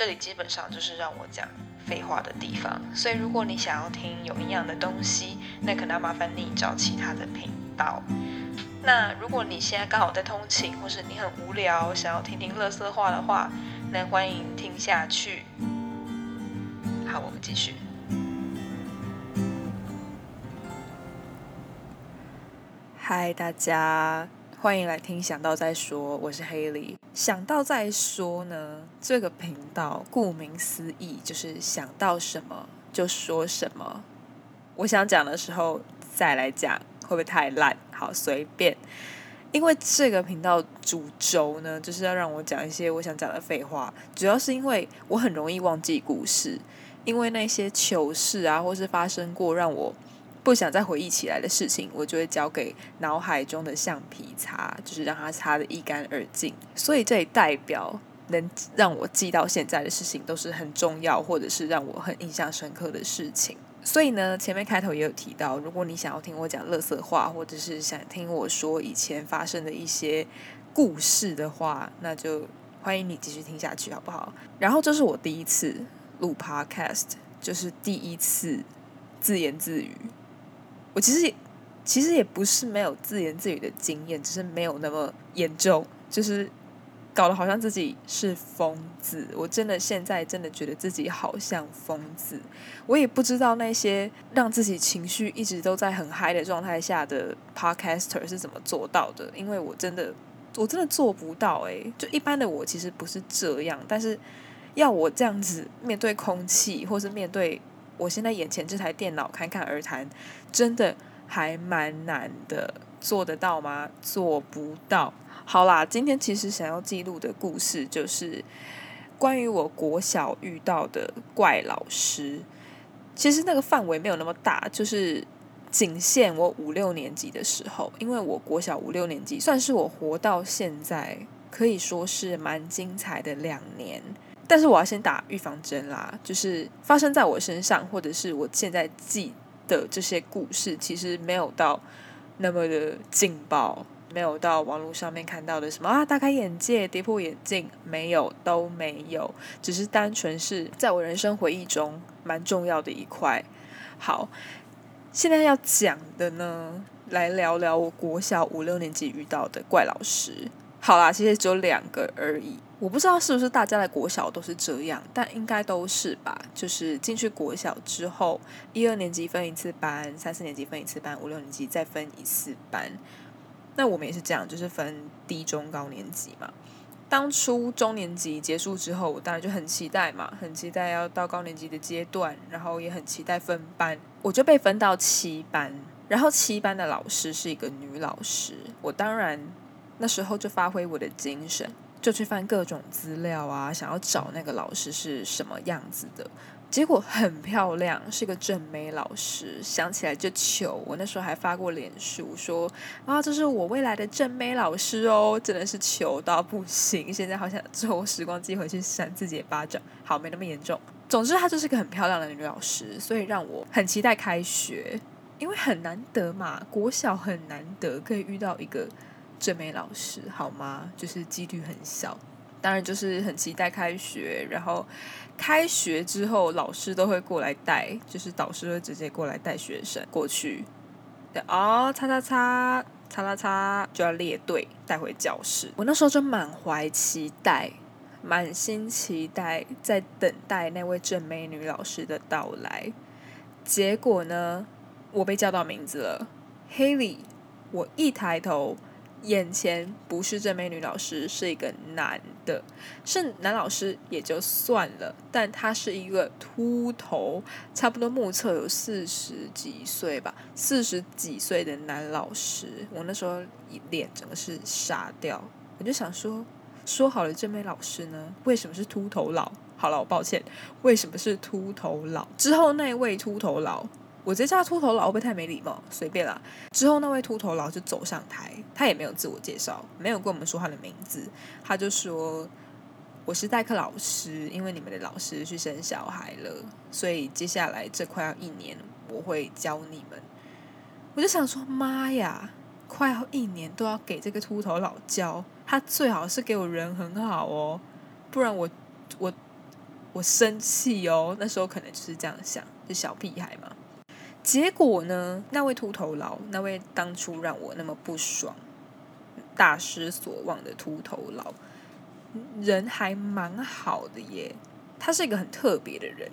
这里基本上就是让我讲废话的地方。所以如果你想要听有营养的东西，那可能要麻烦你找其他的频道。那如果你现在刚好在通勤，或是你很无聊，想要听听乐色话的话，那欢迎听下去。好，我们继续。嗨，大家欢迎来听想到再说，我是黑莉。想到再说呢，这个频道顾名思义就是想到什么就说什么。我想讲的时候再来讲，会不会太烂？好，随便。因为这个频道主轴呢，就是要让我讲一些我想讲的废话。主要是因为我很容易忘记故事，因为那些糗事啊，或是发生过让我不想再回忆起来的事情，我就会交给脑海中的橡皮擦，就是让它擦得一干二净。所以这也代表能让我记到现在的事情，都是很重要，或者是让我很印象深刻的事情。所以呢，前面开头也有提到，如果你想要听我讲乐色话，或者是想听我说以前发生的一些故事的话，那就欢迎你继续听下去，好不好？然后这是我第一次录 Podcast，就是第一次自言自语。我其实也其实也不是没有自言自语的经验，只是没有那么严重，就是。搞得好像自己是疯子，我真的现在真的觉得自己好像疯子。我也不知道那些让自己情绪一直都在很嗨的状态下的 podcaster 是怎么做到的，因为我真的我真的做不到诶，就一般的我其实不是这样，但是要我这样子面对空气，或是面对我现在眼前这台电脑侃侃而谈，真的还蛮难的。做得到吗？做不到。好啦，今天其实想要记录的故事就是关于我国小遇到的怪老师。其实那个范围没有那么大，就是仅限我五六年级的时候。因为我国小五六年级算是我活到现在可以说是蛮精彩的两年。但是我要先打预防针啦，就是发生在我身上，或者是我现在记的这些故事，其实没有到那么的劲爆。没有到网络上面看到的什么啊，大开眼界、跌破眼镜，没有，都没有，只是单纯是在我人生回忆中蛮重要的一块。好，现在要讲的呢，来聊聊我国小五六年级遇到的怪老师。好啦，其实只有两个而已。我不知道是不是大家的国小都是这样，但应该都是吧。就是进去国小之后，一二年级分一次班，三四年级分一次班，五六年级再分一次班。那我们也是这样，就是分低中高年级嘛。当初中年级结束之后，我当然就很期待嘛，很期待要到高年级的阶段，然后也很期待分班。我就被分到七班，然后七班的老师是一个女老师。我当然那时候就发挥我的精神，就去翻各种资料啊，想要找那个老师是什么样子的。结果很漂亮，是个正妹老师，想起来就糗。我那时候还发过脸书说啊，这是我未来的正妹老师哦，真的是糗到不行。现在好想坐时光机回去扇自己的巴掌。好，没那么严重。总之，她就是个很漂亮的女老师，所以让我很期待开学，因为很难得嘛，国小很难得可以遇到一个正美老师，好吗？就是几率很小。当然就是很期待开学，然后开学之后老师都会过来带，就是导师会直接过来带学生过去。对哦，擦擦擦，擦擦擦就要列队带回教室。我那时候就满怀期待，满心期待在等待那位正美女老师的到来。结果呢，我被叫到名字了，Haley。我一抬头。眼前不是这美女老师，是一个男的，是男老师也就算了，但他是一个秃头，差不多目测有四十几岁吧，四十几岁的男老师。我那时候脸整个是傻掉，我就想说，说好了这美老师呢，为什么是秃头佬？好了，我抱歉，为什么是秃头佬？之后那位秃头佬。我直接叫他秃头佬会不会太没礼貌？随便啦。之后那位秃头佬就走上台，他也没有自我介绍，没有跟我们说他的名字，他就说我是代课老师，因为你们的老师去生小孩了，所以接下来这快要一年我会教你们。我就想说，妈呀，快要一年都要给这个秃头佬教，他最好是给我人很好哦，不然我我我生气哦。那时候可能就是这样想，是小屁孩嘛。结果呢，那位秃头佬，那位当初让我那么不爽、大失所望的秃头佬，人还蛮好的耶。他是一个很特别的人。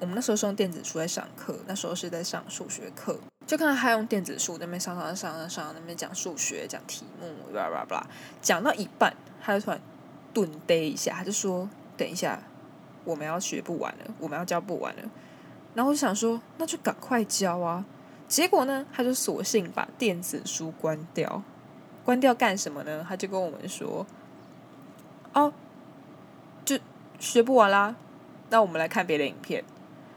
我们那时候是用电子书在上课，那时候是在上数学课，就看到他用电子书那边上上上上上那边讲数学讲题目，叭叭叭，讲到一半，他就突然顿呆一下，他就说：“等一下，我们要学不完了，我们要教不完了。”然后我就想说：“那就赶快教啊！”结果呢，他就索性把电子书关掉，关掉干什么呢？他就跟我们说：“哦，就学不完啦，那我们来看别的影片。”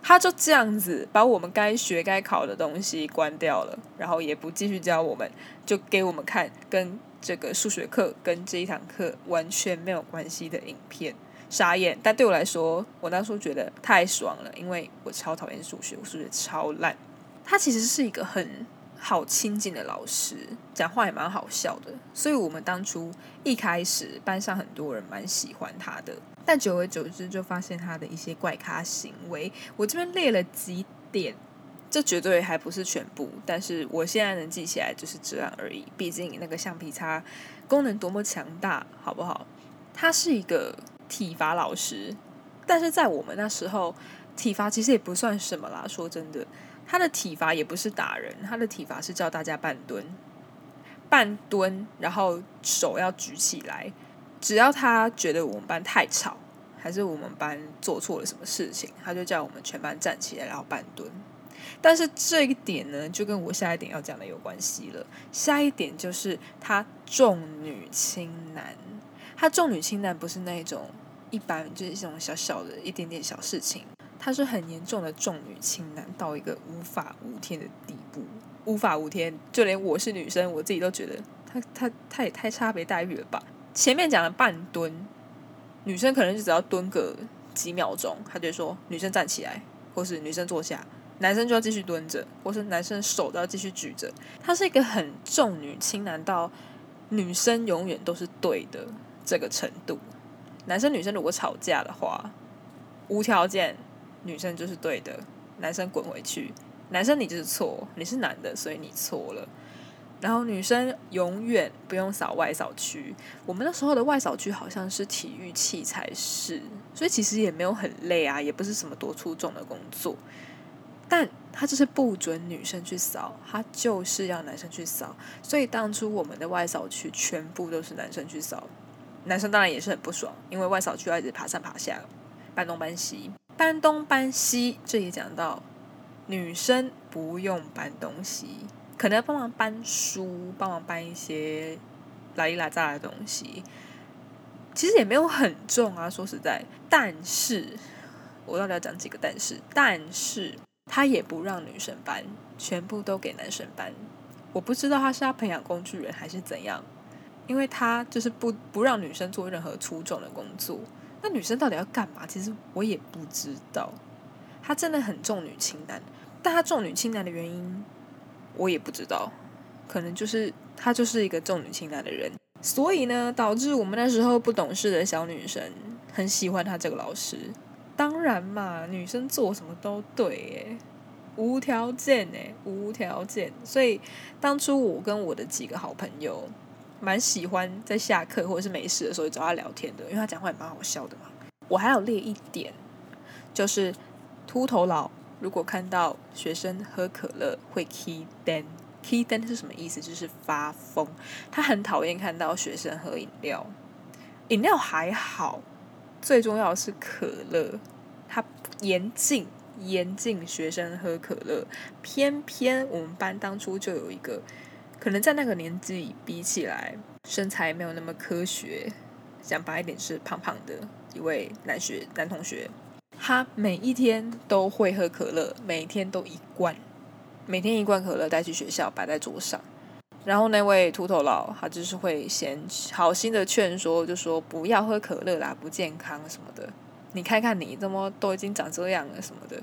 他就这样子把我们该学该考的东西关掉了，然后也不继续教我们，就给我们看跟这个数学课跟这一堂课完全没有关系的影片，傻眼。但对我来说，我当初觉得太爽了，因为我超讨厌数学，我数学超烂。他其实是一个很好亲近的老师，讲话也蛮好笑的，所以我们当初一开始班上很多人蛮喜欢他的。但久而久之，就发现他的一些怪咖行为。我这边列了几点，这绝对还不是全部，但是我现在能记起来就是这样而已。毕竟那个橡皮擦功能多么强大，好不好？他是一个体罚老师，但是在我们那时候，体罚其实也不算什么啦。说真的，他的体罚也不是打人，他的体罚是叫大家半蹲，半蹲，然后手要举起来。只要他觉得我们班太吵，还是我们班做错了什么事情，他就叫我们全班站起来，然后半蹲。但是这一点呢，就跟我下一点要讲的有关系了。下一点就是他重女轻男，他重女轻男不是那种一般，就是这种小小的一点点小事情，他是很严重的重女轻男到一个无法无天的地步，无法无天，就连我是女生，我自己都觉得他他他也太差别待遇了吧。前面讲了半蹲，女生可能就只要蹲个几秒钟，他就说女生站起来，或是女生坐下，男生就要继续蹲着，或是男生手都要继续举着。他是一个很重女轻男到女生永远都是对的这个程度。男生女生如果吵架的话，无条件女生就是对的，男生滚回去。男生你就是错，你是男的，所以你错了。然后女生永远不用扫外扫区，我们那时候的外扫区好像是体育器材室，所以其实也没有很累啊，也不是什么多出众的工作。但他就是不准女生去扫，他就是要男生去扫。所以当初我们的外扫区全部都是男生去扫，男生当然也是很不爽，因为外扫就要一直爬上爬下，搬东搬西，搬东搬西。这里讲到女生不用搬东西。可能要帮忙搬书，帮忙搬一些拉里拉杂的东西，其实也没有很重啊。说实在，但是我到底要讲几个但是？但是他也不让女生搬，全部都给男生搬。我不知道他是要培养工具人还是怎样，因为他就是不不让女生做任何粗重的工作。那女生到底要干嘛？其实我也不知道。他真的很重女轻男，但他重女轻男的原因。我也不知道，可能就是他就是一个重女轻男的人，所以呢，导致我们那时候不懂事的小女生很喜欢他这个老师。当然嘛，女生做什么都对耶，无条件诶，无条件。所以当初我跟我的几个好朋友，蛮喜欢在下课或者是没事的时候找他聊天的，因为他讲话也蛮好笑的嘛。我还有列一点，就是秃头佬。如果看到学生喝可乐会 key den，key den 是什么意思？就是发疯。他很讨厌看到学生喝饮料，饮料还好，最重要的是可乐。他严禁严禁学生喝可乐。偏偏我们班当初就有一个，可能在那个年纪比起来身材没有那么科学，讲白一点是胖胖的一位男学男同学。他每一天都会喝可乐，每天都一罐，每天一罐可乐带去学校摆在桌上。然后那位秃头佬他就是会先好心的劝说，就说不要喝可乐啦，不健康什么的。你看看你怎么都已经长这样了什么的。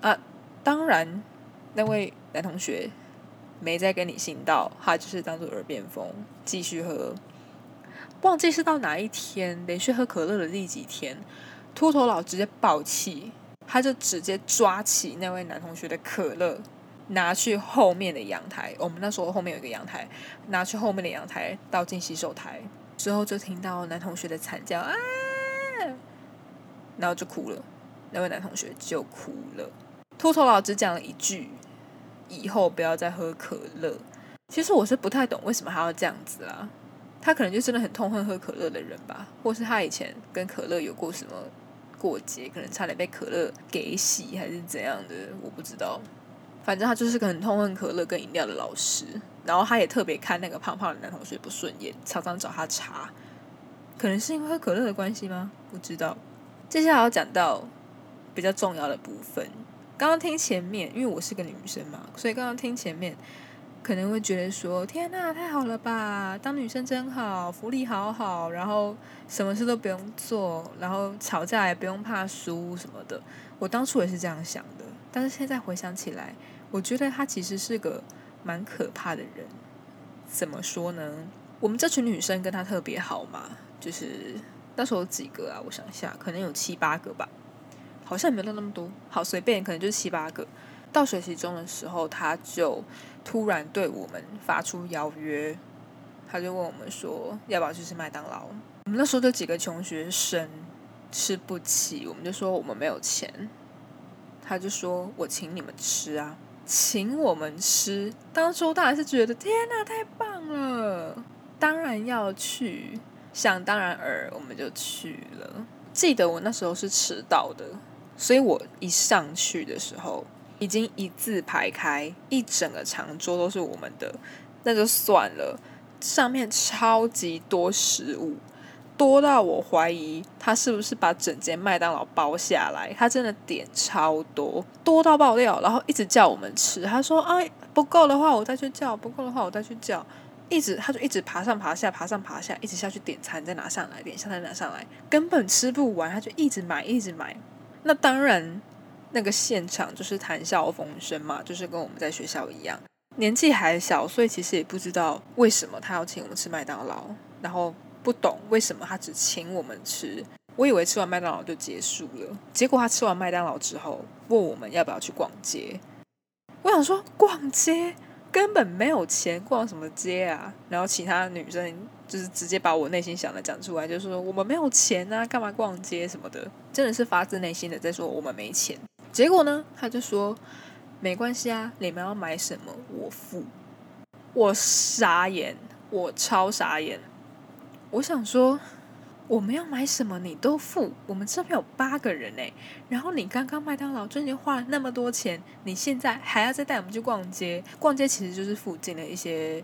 啊，当然那位男同学没再跟你信道，他就是当做耳边风继续喝。忘记是到哪一天连续喝可乐的第几天。秃头佬直接爆气，他就直接抓起那位男同学的可乐，拿去后面的阳台。我们那时候后面有一个阳台，拿去后面的阳台倒进洗手台。之后就听到男同学的惨叫啊，然后就哭了。那位男同学就哭了。秃头佬只讲了一句：“以后不要再喝可乐。”其实我是不太懂为什么还要这样子啊。他可能就真的很痛恨喝可乐的人吧，或是他以前跟可乐有过什么过节，可能差点被可乐给洗还是怎样的，我不知道。反正他就是个很痛恨可乐跟饮料的老师，然后他也特别看那个胖胖的男同学不顺眼，常常找他茬。可能是因为喝可乐的关系吗？不知道。接下来要讲到比较重要的部分。刚刚听前面，因为我是个女生嘛，所以刚刚听前面。可能会觉得说：“天呐，太好了吧！当女生真好，福利好好，然后什么事都不用做，然后吵架也不用怕输什么的。”我当初也是这样想的，但是现在回想起来，我觉得他其实是个蛮可怕的人。怎么说呢？我们这群女生跟他特别好嘛，就是那时候几个啊？我想一下，可能有七八个吧，好像没有到那么多。好，随便，可能就是七八个。到学习中的时候，他就。突然对我们发出邀约，他就问我们说要不要去吃麦当劳。我们那时候就几个穷学生吃不起，我们就说我们没有钱。他就说我请你们吃啊，请我们吃。当初当然是觉得天哪，太棒了，当然要去，想当然尔，我们就去了。记得我那时候是迟到的，所以我一上去的时候。已经一字排开，一整个长桌都是我们的，那就算了。上面超级多食物，多到我怀疑他是不是把整间麦当劳包下来。他真的点超多，多到爆掉，然后一直叫我们吃。他说：“哎，不够的话我再去叫，不够的话我再去叫。”一直他就一直爬上爬下，爬上爬下，一直下去点餐，再拿上来，点下再拿上来，根本吃不完。他就一直买，一直买。那当然。那个现场就是谈笑风生嘛，就是跟我们在学校一样，年纪还小，所以其实也不知道为什么他要请我们吃麦当劳，然后不懂为什么他只请我们吃。我以为吃完麦当劳就结束了，结果他吃完麦当劳之后问我们要不要去逛街。我想说逛街根本没有钱，逛什么街啊？然后其他女生就是直接把我内心想的讲出来，就说我们没有钱啊，干嘛逛街什么的，真的是发自内心的在说我们没钱。结果呢？他就说没关系啊，你们要买什么我付。我傻眼，我超傻眼。我想说，我们要买什么你都付。我们这边有八个人哎，然后你刚刚麦当劳就已经花了那么多钱，你现在还要再带我们去逛街？逛街其实就是附近的一些，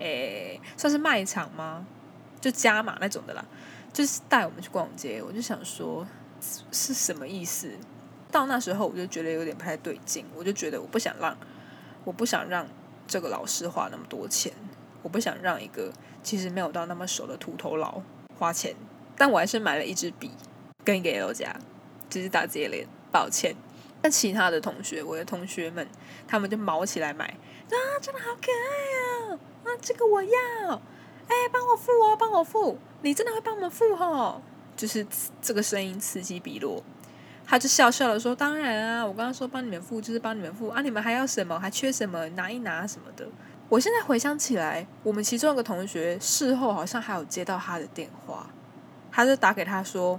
诶，算是卖场吗？就加码那种的啦，就是带我们去逛街。我就想说，是什么意思？到那时候我就觉得有点不太对劲，我就觉得我不想让，我不想让这个老师花那么多钱，我不想让一个其实没有到那么熟的秃头佬花钱，但我还是买了一支笔跟一个 L 夹，只是打自己脸，抱歉。但其他的同学，我的同学们，他们就毛起来买，啊，真的好可爱啊，啊，这个我要，哎，帮我付哦，帮我付，你真的会帮我们付哦，就是这个声音此起彼落。他就笑笑的说：“当然啊，我刚刚说帮你们付就是帮你们付啊，你们还要什么？还缺什么？拿一拿什么的。”我现在回想起来，我们其中一个同学事后好像还有接到他的电话，他就打给他说：“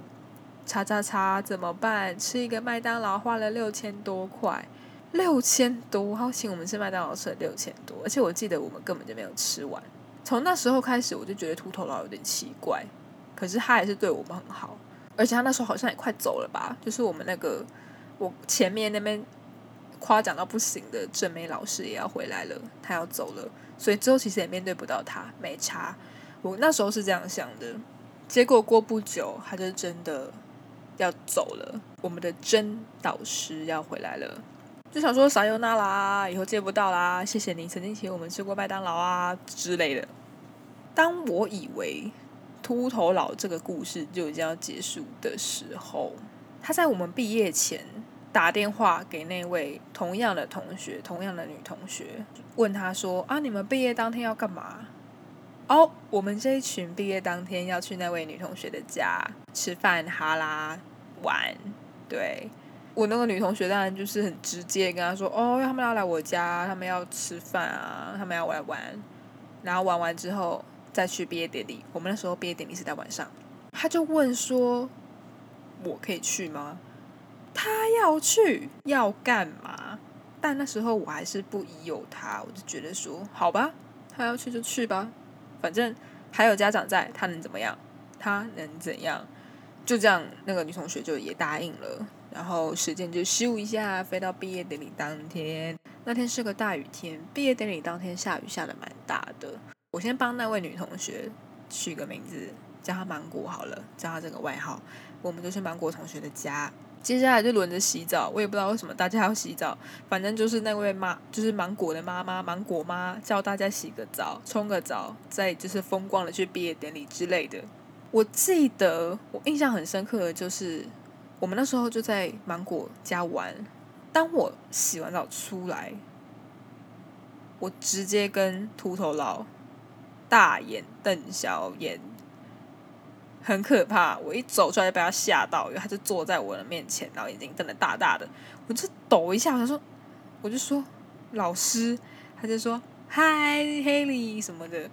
叉叉叉怎么办？吃一个麦当劳花了六千多块，六千多，他请我们吃麦当劳吃了六千多，而且我记得我们根本就没有吃完。从那时候开始，我就觉得秃头佬有点奇怪，可是他还是对我们很好。”而且他那时候好像也快走了吧，就是我们那个我前面那边夸奖到不行的正美老师也要回来了，他要走了，所以之后其实也面对不到他，没差。我那时候是这样想的，结果过不久他就真的要走了，我们的真导师要回来了，就想说撒尤那啦，以后见不到啦，谢谢你曾经请我们吃过麦当劳啊之类的。当我以为。秃头佬这个故事就已经要结束的时候，他在我们毕业前打电话给那位同样的同学，同样的女同学，问他说：“啊，你们毕业当天要干嘛？”哦，我们这一群毕业当天要去那位女同学的家吃饭哈拉。玩。对我那个女同学当然就是很直接跟他说：“哦，他们要来我家，他们要吃饭啊，他们要来玩。”然后玩完之后再去毕业典礼。我们那时候毕业典礼是在晚上，他就问说：“我可以去吗？”他要去要干嘛？但那时候我还是不疑有他，我就觉得说：“好吧，他要去就去吧，反正还有家长在，他能怎么样？他能怎样？”就这样，那个女同学就也答应了。然后时间就咻一下飞到毕业典礼当天。那天是个大雨天，毕业典礼当天下雨下的蛮大的。我先帮那位女同学取个名字，叫她芒果好了，叫她这个外号。我们就是芒果同学的家，接下来就轮着洗澡。我也不知道为什么大家要洗澡，反正就是那位妈，就是芒果的妈妈，芒果妈叫大家洗个澡，冲个澡，再就是风光的去毕业典礼之类的。我记得我印象很深刻的就是，我们那时候就在芒果家玩。当我洗完澡出来，我直接跟秃头佬大眼瞪小眼，很可怕。我一走出来就被他吓到，因为他就坐在我的面前，然后眼睛瞪得大大的。我就抖一下，我就说，我就说老师，他就说嗨，黑里什么的。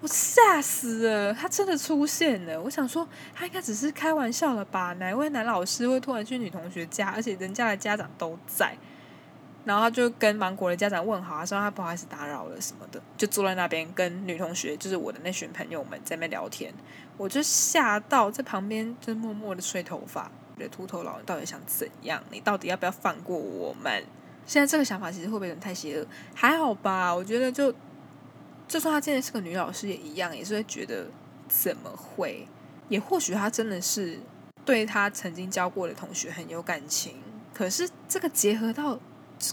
我吓死了！他真的出现了。我想说，他应该只是开玩笑了吧？哪位男老师会突然去女同学家，而且人家的家长都在？然后他就跟芒果的家长问好，他说他不好意思打扰了什么的，就坐在那边跟女同学，就是我的那群朋友们在那边聊天。我就吓到在旁边就默默的吹头发。的秃头老人到底想怎样？你到底要不要放过我们？现在这个想法其实会不会有点太邪恶？还好吧，我觉得就。就算她现在是个女老师也一样，也是会觉得怎么会？也或许她真的是对她曾经教过的同学很有感情。可是这个结合到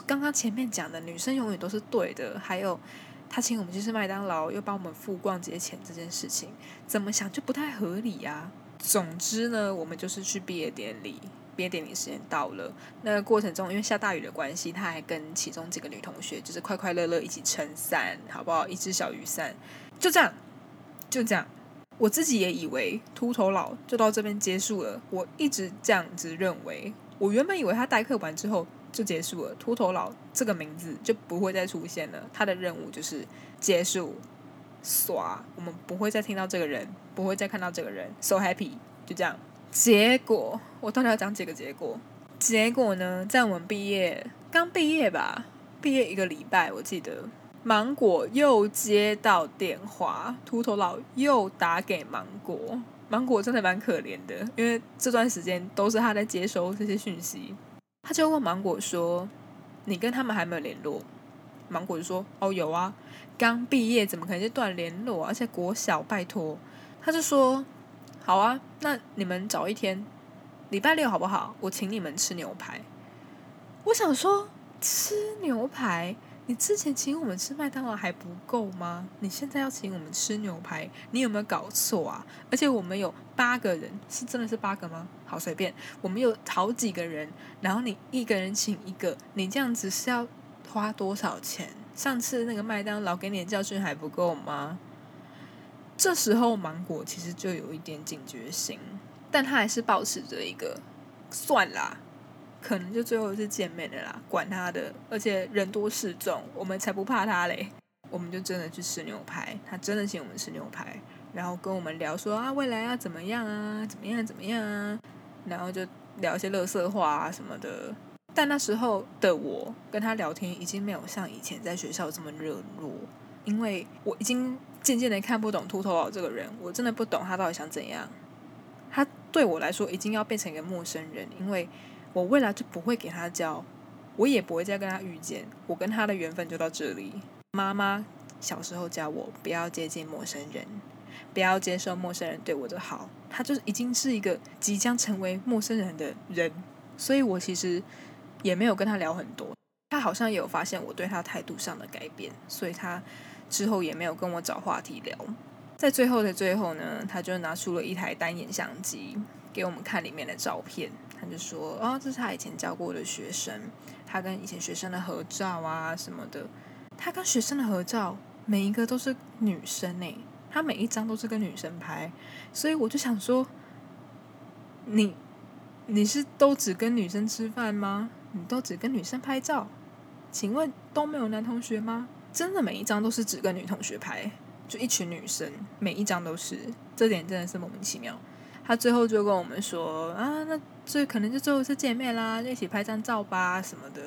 刚刚前面讲的女生永远都是对的，还有他请我们去吃麦当劳，又帮我们付逛街钱这件事情，怎么想就不太合理呀。总之呢，我们就是去毕业典礼。毕业典礼时间到了，那个过程中因为下大雨的关系，他还跟其中几个女同学就是快快乐乐一起撑伞，好不好？一只小雨伞，就这样，就这样。我自己也以为秃头佬就到这边结束了，我一直这样子认为。我原本以为他代课完之后就结束了，秃头佬这个名字就不会再出现了，他的任务就是结束，刷，我们不会再听到这个人，不会再看到这个人，so happy，就这样。结果，我到底要讲几个结果？结果呢，在我们毕业刚毕业吧，毕业一个礼拜，我记得芒果又接到电话，秃头佬又打给芒果，芒果真的蛮可怜的，因为这段时间都是他在接收这些讯息。他就问芒果说：“你跟他们还没有联络？”芒果就说：“哦，有啊，刚毕业怎么可能就断联络？而且国小，拜托。”他就说。好啊，那你们找一天，礼拜六好不好？我请你们吃牛排。我想说，吃牛排，你之前请我们吃麦当劳还不够吗？你现在要请我们吃牛排，你有没有搞错啊？而且我们有八个人，是真的是八个吗？好随便，我们有好几个人，然后你一个人请一个，你这样子是要花多少钱？上次那个麦当劳给你的教训还不够吗？这时候芒果其实就有一点警觉心，但他还是保持着一个算啦，可能就最后一次见面的啦，管他的，而且人多势众，我们才不怕他嘞。我们就真的去吃牛排，他真的请我们吃牛排，然后跟我们聊说啊未来要怎么样啊，怎么样怎么样啊，然后就聊一些乐色话啊什么的。但那时候的我跟他聊天已经没有像以前在学校这么热络，因为我已经。渐渐的看不懂秃头佬这个人，我真的不懂他到底想怎样。他对我来说已经要变成一个陌生人，因为我未来就不会给他教，我也不会再跟他遇见，我跟他的缘分就到这里。妈妈小时候教我不要接近陌生人，不要接受陌生人对我的好，他就已经是一个即将成为陌生人的人，所以我其实也没有跟他聊很多。他好像也有发现我对他态度上的改变，所以他。之后也没有跟我找话题聊，在最后的最后呢，他就拿出了一台单眼相机给我们看里面的照片。他就说：“哦，这是他以前教过的学生，他跟以前学生的合照啊什么的。他跟学生的合照每一个都是女生诶，他每一张都是跟女生拍。所以我就想说，你你是都只跟女生吃饭吗？你都只跟女生拍照？请问都没有男同学吗？真的每一张都是只跟女同学拍，就一群女生，每一张都是，这点真的是莫名其妙。他最后就跟我们说啊，那这可能就最后一次见面啦，就一起拍张照吧什么的。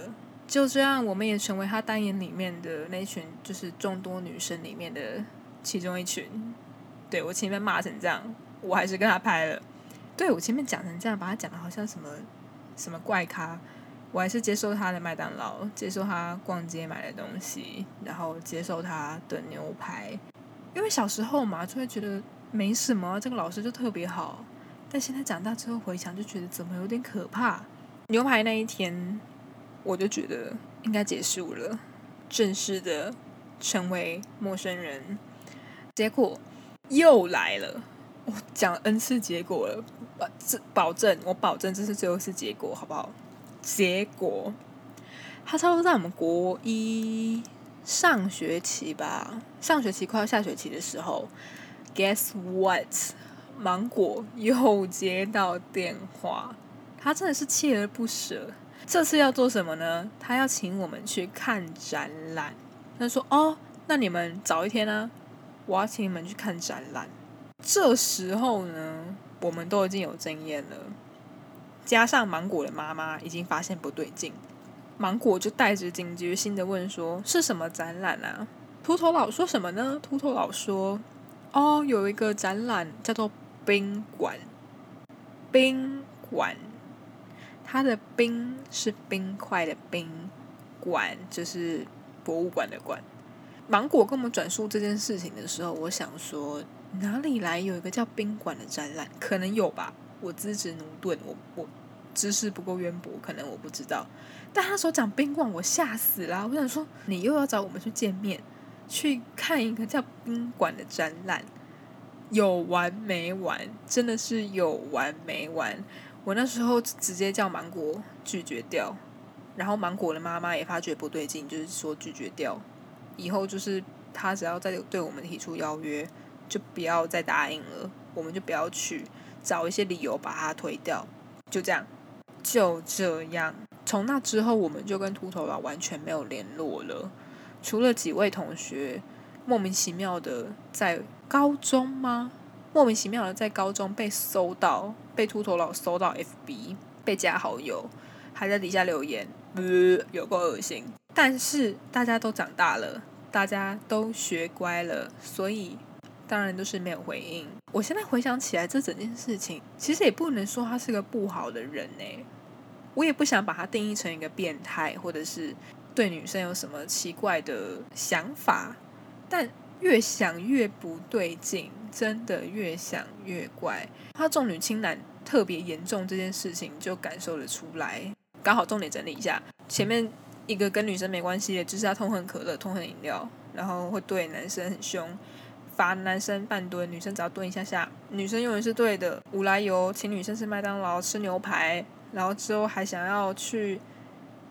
就这样，我们也成为他单眼里面的那群，就是众多女生里面的其中一群。对我前面骂成这样，我还是跟他拍了。对我前面讲成这样，把他讲的好像什么什么怪咖，我还是接受他的麦当劳，接受他逛街买的东西，然后接受他的牛排。因为小时候嘛，就会觉得没什么，这个老师就特别好。但现在长大之后回想，就觉得怎么有点可怕。牛排那一天，我就觉得应该结束了，正式的成为陌生人。结果又来了，我讲 n 次结果了，这保证我保证这是最后一次结果，好不好？结果他差不多在我们国一上学期吧，上学期快要下学期的时候，Guess what？芒果又接到电话，他真的是锲而不舍。这次要做什么呢？他要请我们去看展览。他说：“哦，那你们早一天呢？我要请你们去看展览。”这时候呢，我们都已经有经验了，加上芒果的妈妈已经发现不对劲，芒果就带着警觉心的问说：“是什么展览啊？”秃头佬说什么呢？秃头佬说：“哦，有一个展览叫做……”宾馆，宾馆，它的“冰”是冰块的“冰”，馆就是博物馆的“馆”。芒果跟我们转述这件事情的时候，我想说，哪里来有一个叫宾馆的展览？可能有吧，我资质驽钝，我我知识不够渊博，可能我不知道。但他说讲宾馆，我吓死了。我想说，你又要找我们去见面，去看一个叫宾馆的展览。有完没完？真的是有完没完！我那时候直接叫芒果拒绝掉，然后芒果的妈妈也发觉不对劲，就是说拒绝掉。以后就是他只要再对我们提出邀约，就不要再答应了，我们就不要去，找一些理由把他推掉。就这样，就这样。从那之后，我们就跟秃头佬完全没有联络了，除了几位同学莫名其妙的在。高中吗？莫名其妙的在高中被搜到，被秃头佬搜到 FB，被加好友，还在底下留言，呃，有够恶心。但是大家都长大了，大家都学乖了，所以当然都是没有回应。我现在回想起来，这整件事情其实也不能说他是个不好的人呢。我也不想把他定义成一个变态，或者是对女生有什么奇怪的想法，但。越想越不对劲，真的越想越怪。他重女轻男特别严重这件事情就感受得出来。刚好重点整理一下，前面一个跟女生没关系的，就是他痛恨可乐、痛恨饮料，然后会对男生很凶，罚男生半蹲，女生只要蹲一下下，女生永远是对的。无来由请女生吃麦当劳、吃牛排，然后之后还想要去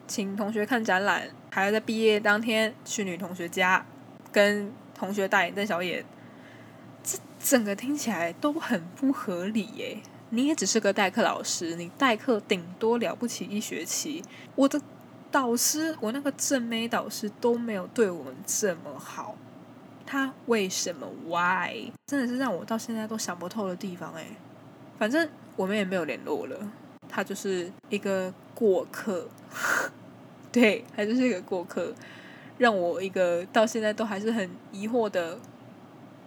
请同学看展览，还要在毕业当天去女同学家跟。同学大眼瞪小眼，这整个听起来都很不合理耶！你也只是个代课老师，你代课顶多了不起一学期。我的导师，我那个正妹导师都没有对我们这么好，他为什么？Why？真的是让我到现在都想不透的地方哎。反正我们也没有联络了，他就是一个过客，对，他就是一个过客。让我一个到现在都还是很疑惑的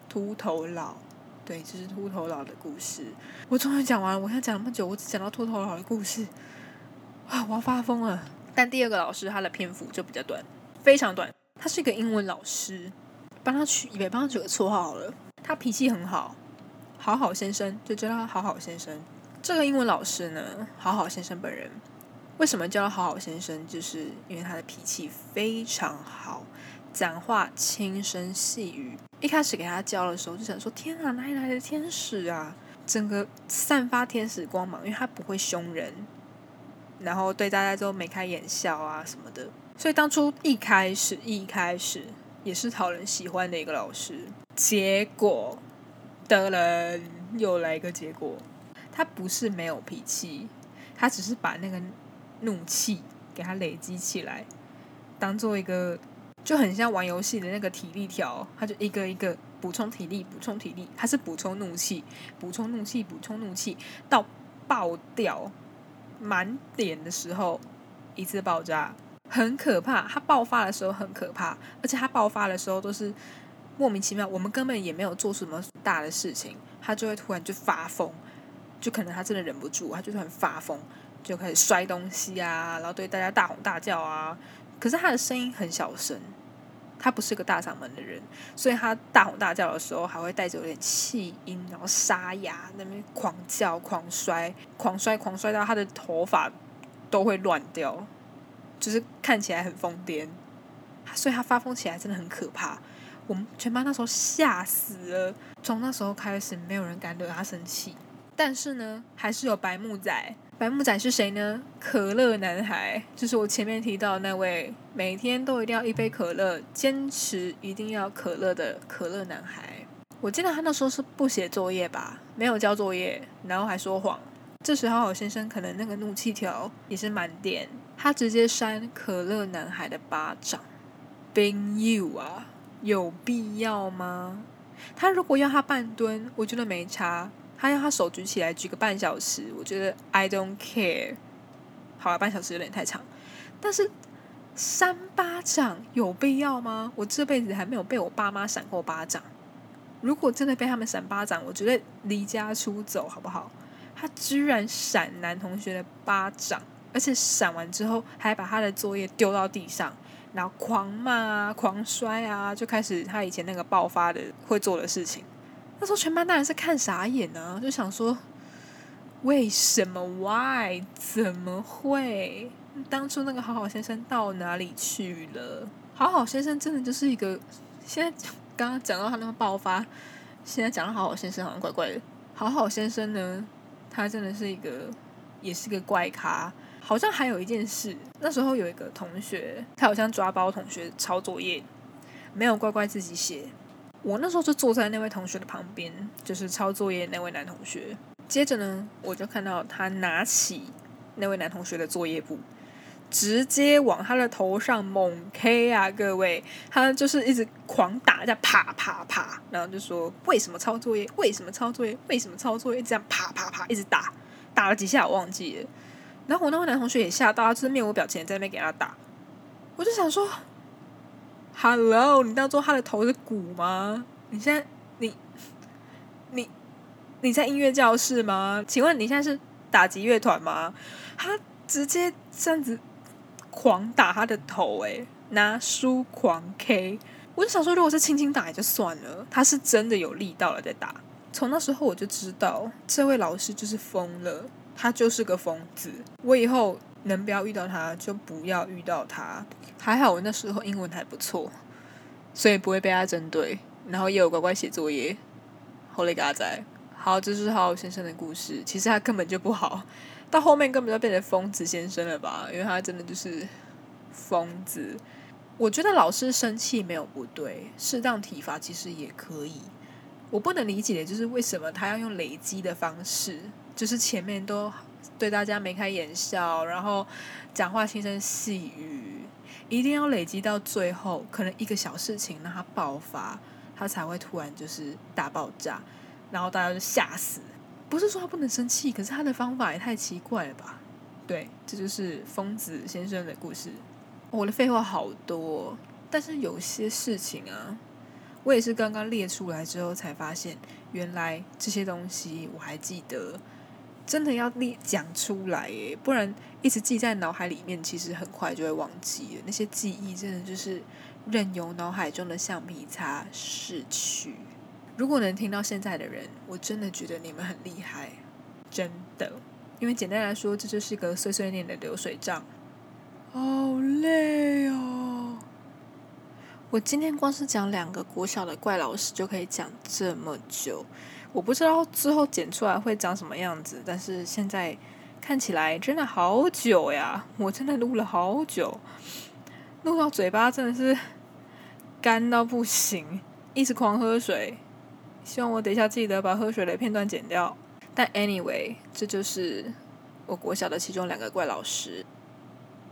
秃头佬，对，这是秃头佬的故事。我终于讲完了，我现在讲那么久，我只讲到秃头佬的故事，啊，我要发疯了。但第二个老师他的篇幅就比较短，非常短。他是一个英文老师，帮他取也帮他取个绰号好了。他脾气很好，好好先生就叫他好好先生。这个英文老师呢，好好先生本人。为什么叫好好先生？就是因为他的脾气非常好，讲话轻声细语。一开始给他教的时候，就想说：“天啊，哪里来的天使啊？”整个散发天使光芒，因为他不会凶人，然后对大家都眉开眼笑啊什么的。所以当初一开始一开始也是讨人喜欢的一个老师。结果，的人又来一个结果，他不是没有脾气。他只是把那个怒气给他累积起来，当做一个就很像玩游戏的那个体力条，他就一个一个补充体力，补充体力，他是补充怒气，补充怒气，补充怒气，到爆掉满点的时候一次爆炸，很可怕。他爆发的时候很可怕，而且他爆发的时候都是莫名其妙，我们根本也没有做什么大的事情，他就会突然就发疯。就可能他真的忍不住，他就是很发疯，就开始摔东西啊，然后对大家大吼大叫啊。可是他的声音很小声，他不是个大嗓门的人，所以他大吼大叫的时候还会带着有点气音，然后沙哑那边狂叫、狂摔、狂摔、狂摔到他的头发都会乱掉，就是看起来很疯癫。所以他发疯起来真的很可怕，我们全班那时候吓死了。从那时候开始，没有人敢惹他生气。但是呢，还是有白木仔。白木仔是谁呢？可乐男孩，就是我前面提到那位每天都一定要一杯可乐，坚持一定要可乐的可乐男孩。我记得他那时候是不写作业吧，没有交作业，然后还说谎。这时候好先生可能那个怒气条也是满点，他直接扇可乐男孩的巴掌。冰 you 啊，有必要吗？他如果要他半蹲，我觉得没差。他要他手举起来举个半小时，我觉得 I don't care。好了，半小时有点太长，但是扇巴掌有必要吗？我这辈子还没有被我爸妈闪过巴掌。如果真的被他们闪巴掌，我觉得离家出走好不好？他居然闪男同学的巴掌，而且闪完之后还把他的作业丢到地上，然后狂骂啊、狂摔啊，就开始他以前那个爆发的会做的事情。那时候全班当然是看傻眼啊，就想说为什么？Why？怎么会？当初那个好好先生到哪里去了？好好先生真的就是一个……现在刚刚讲到他那个爆发，现在讲到好好先生好像怪怪的。好好先生呢，他真的是一个，也是个怪咖。好像还有一件事，那时候有一个同学，他好像抓包同学抄作业，没有乖乖自己写。我那时候就坐在那位同学的旁边，就是抄作业那位男同学。接着呢，我就看到他拿起那位男同学的作业簿，直接往他的头上猛 K 啊！各位，他就是一直狂打，这样啪啪啪，然后就说：“为什么抄作业？为什么抄作业？为什么抄作业？”这样啪啪啪一直打，打了几下我忘记了。然后我那位男同学也吓到，就是面无表情在那边给他打。我就想说。Hello，你当做他的头是鼓吗？你现在你你你在音乐教室吗？请问你现在是打击乐团吗？他直接这样子狂打他的头，诶，拿书狂 K。我就想说，如果是轻轻打也就算了，他是真的有力道了在打。从那时候我就知道，这位老师就是疯了，他就是个疯子。我以后。能不要遇到他就不要遇到他。还好我那时候英文还不错，所以不会被他针对，然后也有乖乖写作业。后来嘎仔，好，这是好先生的故事。其实他根本就不好，到后面根本就变成疯子先生了吧？因为他真的就是疯子。我觉得老师生气没有不对，适当体罚其实也可以。我不能理解的就是为什么他要用累积的方式，就是前面都。对大家眉开眼笑，然后讲话轻声细语，一定要累积到最后，可能一个小事情让他爆发，他才会突然就是大爆炸，然后大家就吓死。不是说他不能生气，可是他的方法也太奇怪了吧？对，这就是疯子先生的故事。我的废话好多，但是有些事情啊，我也是刚刚列出来之后才发现，原来这些东西我还记得。真的要立讲出来耶，不然一直记在脑海里面，其实很快就会忘记了。那些记忆真的就是任由脑海中的橡皮擦逝去。如果能听到现在的人，我真的觉得你们很厉害，真的。因为简单来说，这就是一个碎碎念的流水账。好累哦！我今天光是讲两个国小的怪老师就可以讲这么久。我不知道之后剪出来会长什么样子，但是现在看起来真的好久呀！我真的录了好久，录到嘴巴真的是干到不行，一直狂喝水。希望我等一下记得把喝水的片段剪掉。但 anyway，这就是我国小的其中两个怪老师。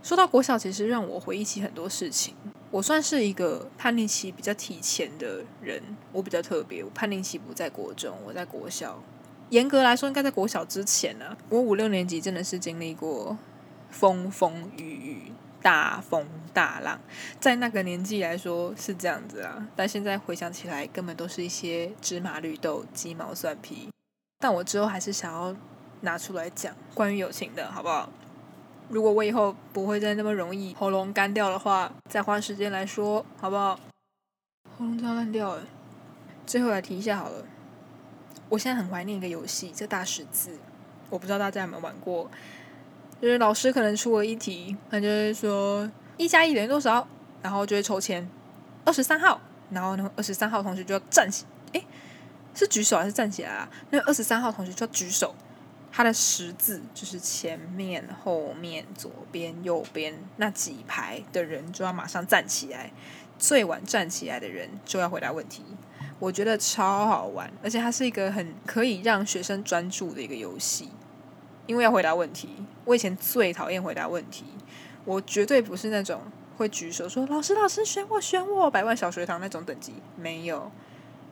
说到国小，其实让我回忆起很多事情。我算是一个叛逆期比较提前的人，我比较特别，我叛逆期不在国中，我在国小。严格来说，应该在国小之前呢。我五六年级真的是经历过风风雨雨、大风大浪，在那个年纪来说是这样子啊。但现在回想起来，根本都是一些芝麻绿豆、鸡毛蒜皮。但我之后还是想要拿出来讲关于友情的，好不好？如果我以后不会再那么容易喉咙干掉的话，再花时间来说，好不好？喉咙要烂掉了。最后来提一下好了。我现在很怀念一个游戏，叫大十字。我不知道大家有没有玩过，就是老师可能出了一题，他就会说一加一等于多少，然后就会抽签，二十三号，然后呢，二十三号同学就要站起，诶，是举手还是站起来啊？那二十三号同学就要举手，他的十字就是前面、后面、左边、右边那几排的人就要马上站起来，最晚站起来的人就要回答问题。我觉得超好玩，而且它是一个很可以让学生专注的一个游戏，因为要回答问题。我以前最讨厌回答问题，我绝对不是那种会举手说“老师，老师选我，选我”百万小学堂那种等级，没有。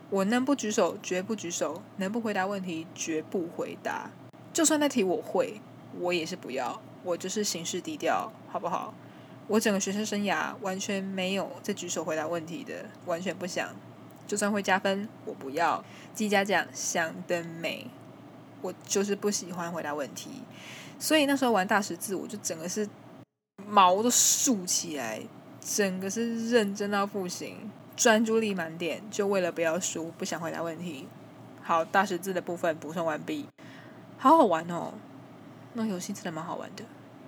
我能不举手绝不举手，能不回答问题绝不回答。就算那题我会，我也是不要。我就是行事低调，好不好？我整个学生生涯完全没有在举手回答问题的，完全不想。就算会加分，我不要。季家奖想得美，我就是不喜欢回答问题。所以那时候玩大十字，我就整个是毛都竖起来，整个是认真到不行，专注力满点，就为了不要输，不想回答问题。好，大十字的部分补充完毕，好好玩哦。那游戏真的蛮好玩的，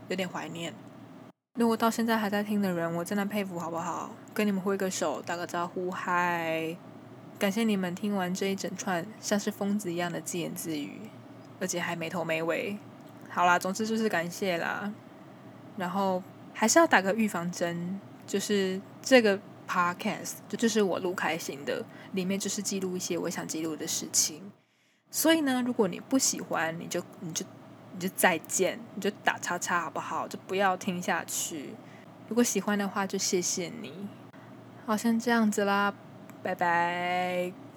有点怀念。如果到现在还在听的人，我真的佩服，好不好？跟你们挥个手，打个招呼，嗨！感谢你们听完这一整串像是疯子一样的自言自语，而且还没头没尾。好啦，总之就是感谢啦。然后还是要打个预防针，就是这个 podcast 就就是我录开心的，里面就是记录一些我想记录的事情。所以呢，如果你不喜欢，你就你就你就再见，你就打叉叉好不好？就不要听下去。如果喜欢的话，就谢谢你。好，先这样子啦。拜拜。